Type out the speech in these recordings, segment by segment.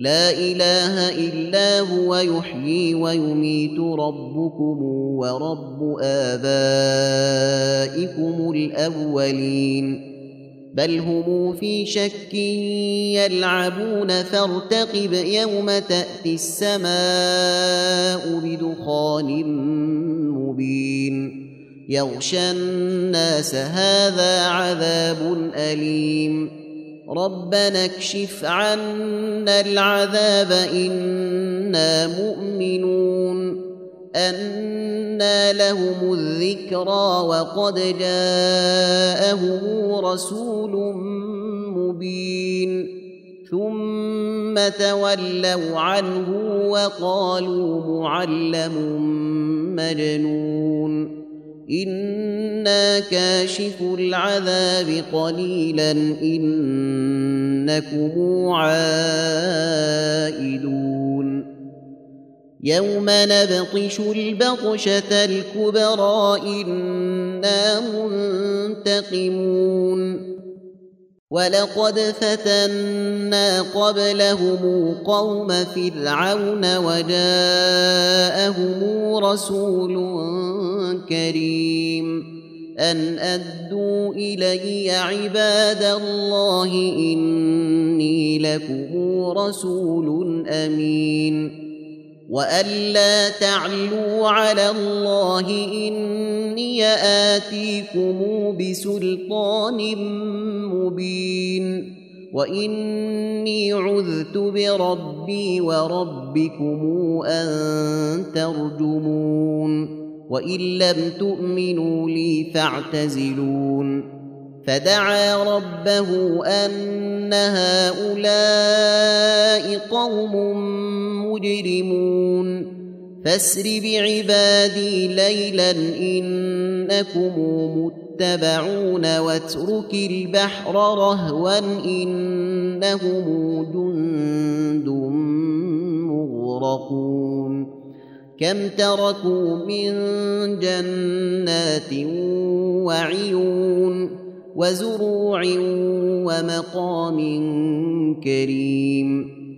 لا إله إلا هو يحيي ويميت ربكم ورب آبائكم الأولين. بل هم في شك يلعبون فارتقب يوم تأتي السماء بدخان مبين. يغشى الناس هذا عذاب أليم. ربنا اكشف عنا العذاب أنا مؤمنون أنى لهم الذكرى وقد جاءهم رسول مبين ثم تولوا عنه وقالوا معلم مجنون أنا كاشف العذاب قليلا انكم عائدون يوم نبطش البطشه الكبرى أنا منتقمون ولقد فتنا قبلهم قوم فرعون وجاءهم رسول كريم. ان ادوا الي عباد الله اني لكم رسول امين. وان لا تعلوا على الله اني اتيكم بسلطان مبين واني عذت بربي وربكم ان ترجمون وان لم تؤمنوا لي فاعتزلون فدعا ربه ان هؤلاء قوم مجرمون. فاسر بعبادي ليلا إنكم متبعون واترك البحر رهوا إنهم جند مغرقون. كم تركوا من جنات وعيون وزروع ومقام كريم.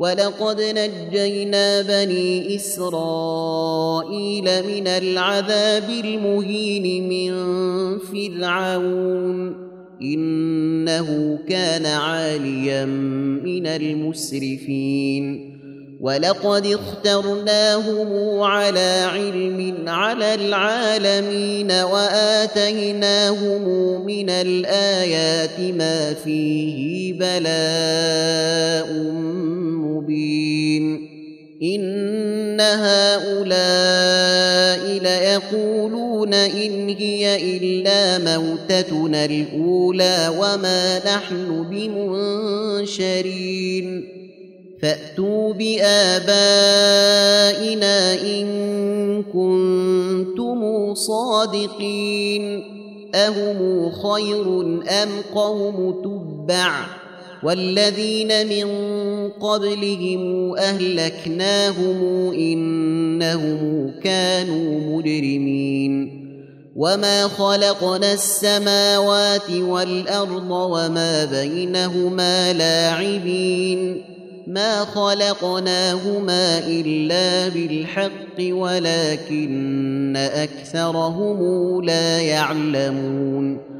ولقد نجينا بني اسرائيل من العذاب المهين من فرعون انه كان عاليا من المسرفين ولقد اخترناهم على علم على العالمين واتيناهم من الايات ما فيه بلاء مبين. إن هؤلاء ليقولون إن هي إلا موتتنا الأولى وما نحن بمنشرين. فأتوا بآبائنا إن كنتم صادقين. أهم خير أم قوم تبع؟ والذين من قبلهم أهلكناهم إنهم كانوا مجرمين. وما خلقنا السماوات والأرض وما بينهما لاعبين. ما خلقناهما إلا بالحق ولكن أكثرهم لا يعلمون.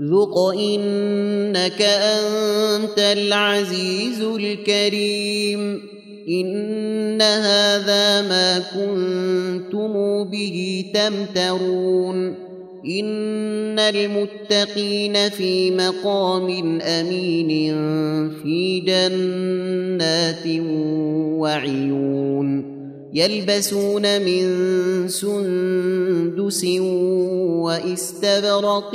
ذق انك انت العزيز الكريم ان هذا ما كنتم به تمترون ان المتقين في مقام امين في جنات وعيون يلبسون من سندس واستبرق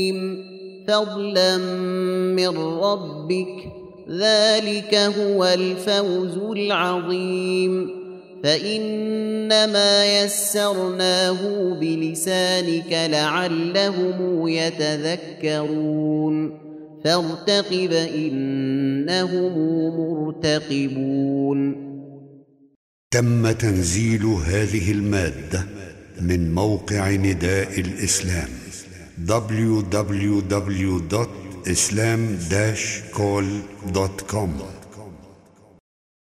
فضلا من ربك. ذلك هو الفوز العظيم. فإنما يسرناه بلسانك لعلهم يتذكرون. فارتقب إنهم مرتقبون. تم تنزيل هذه المادة من موقع نداء الإسلام. www.islam-call.com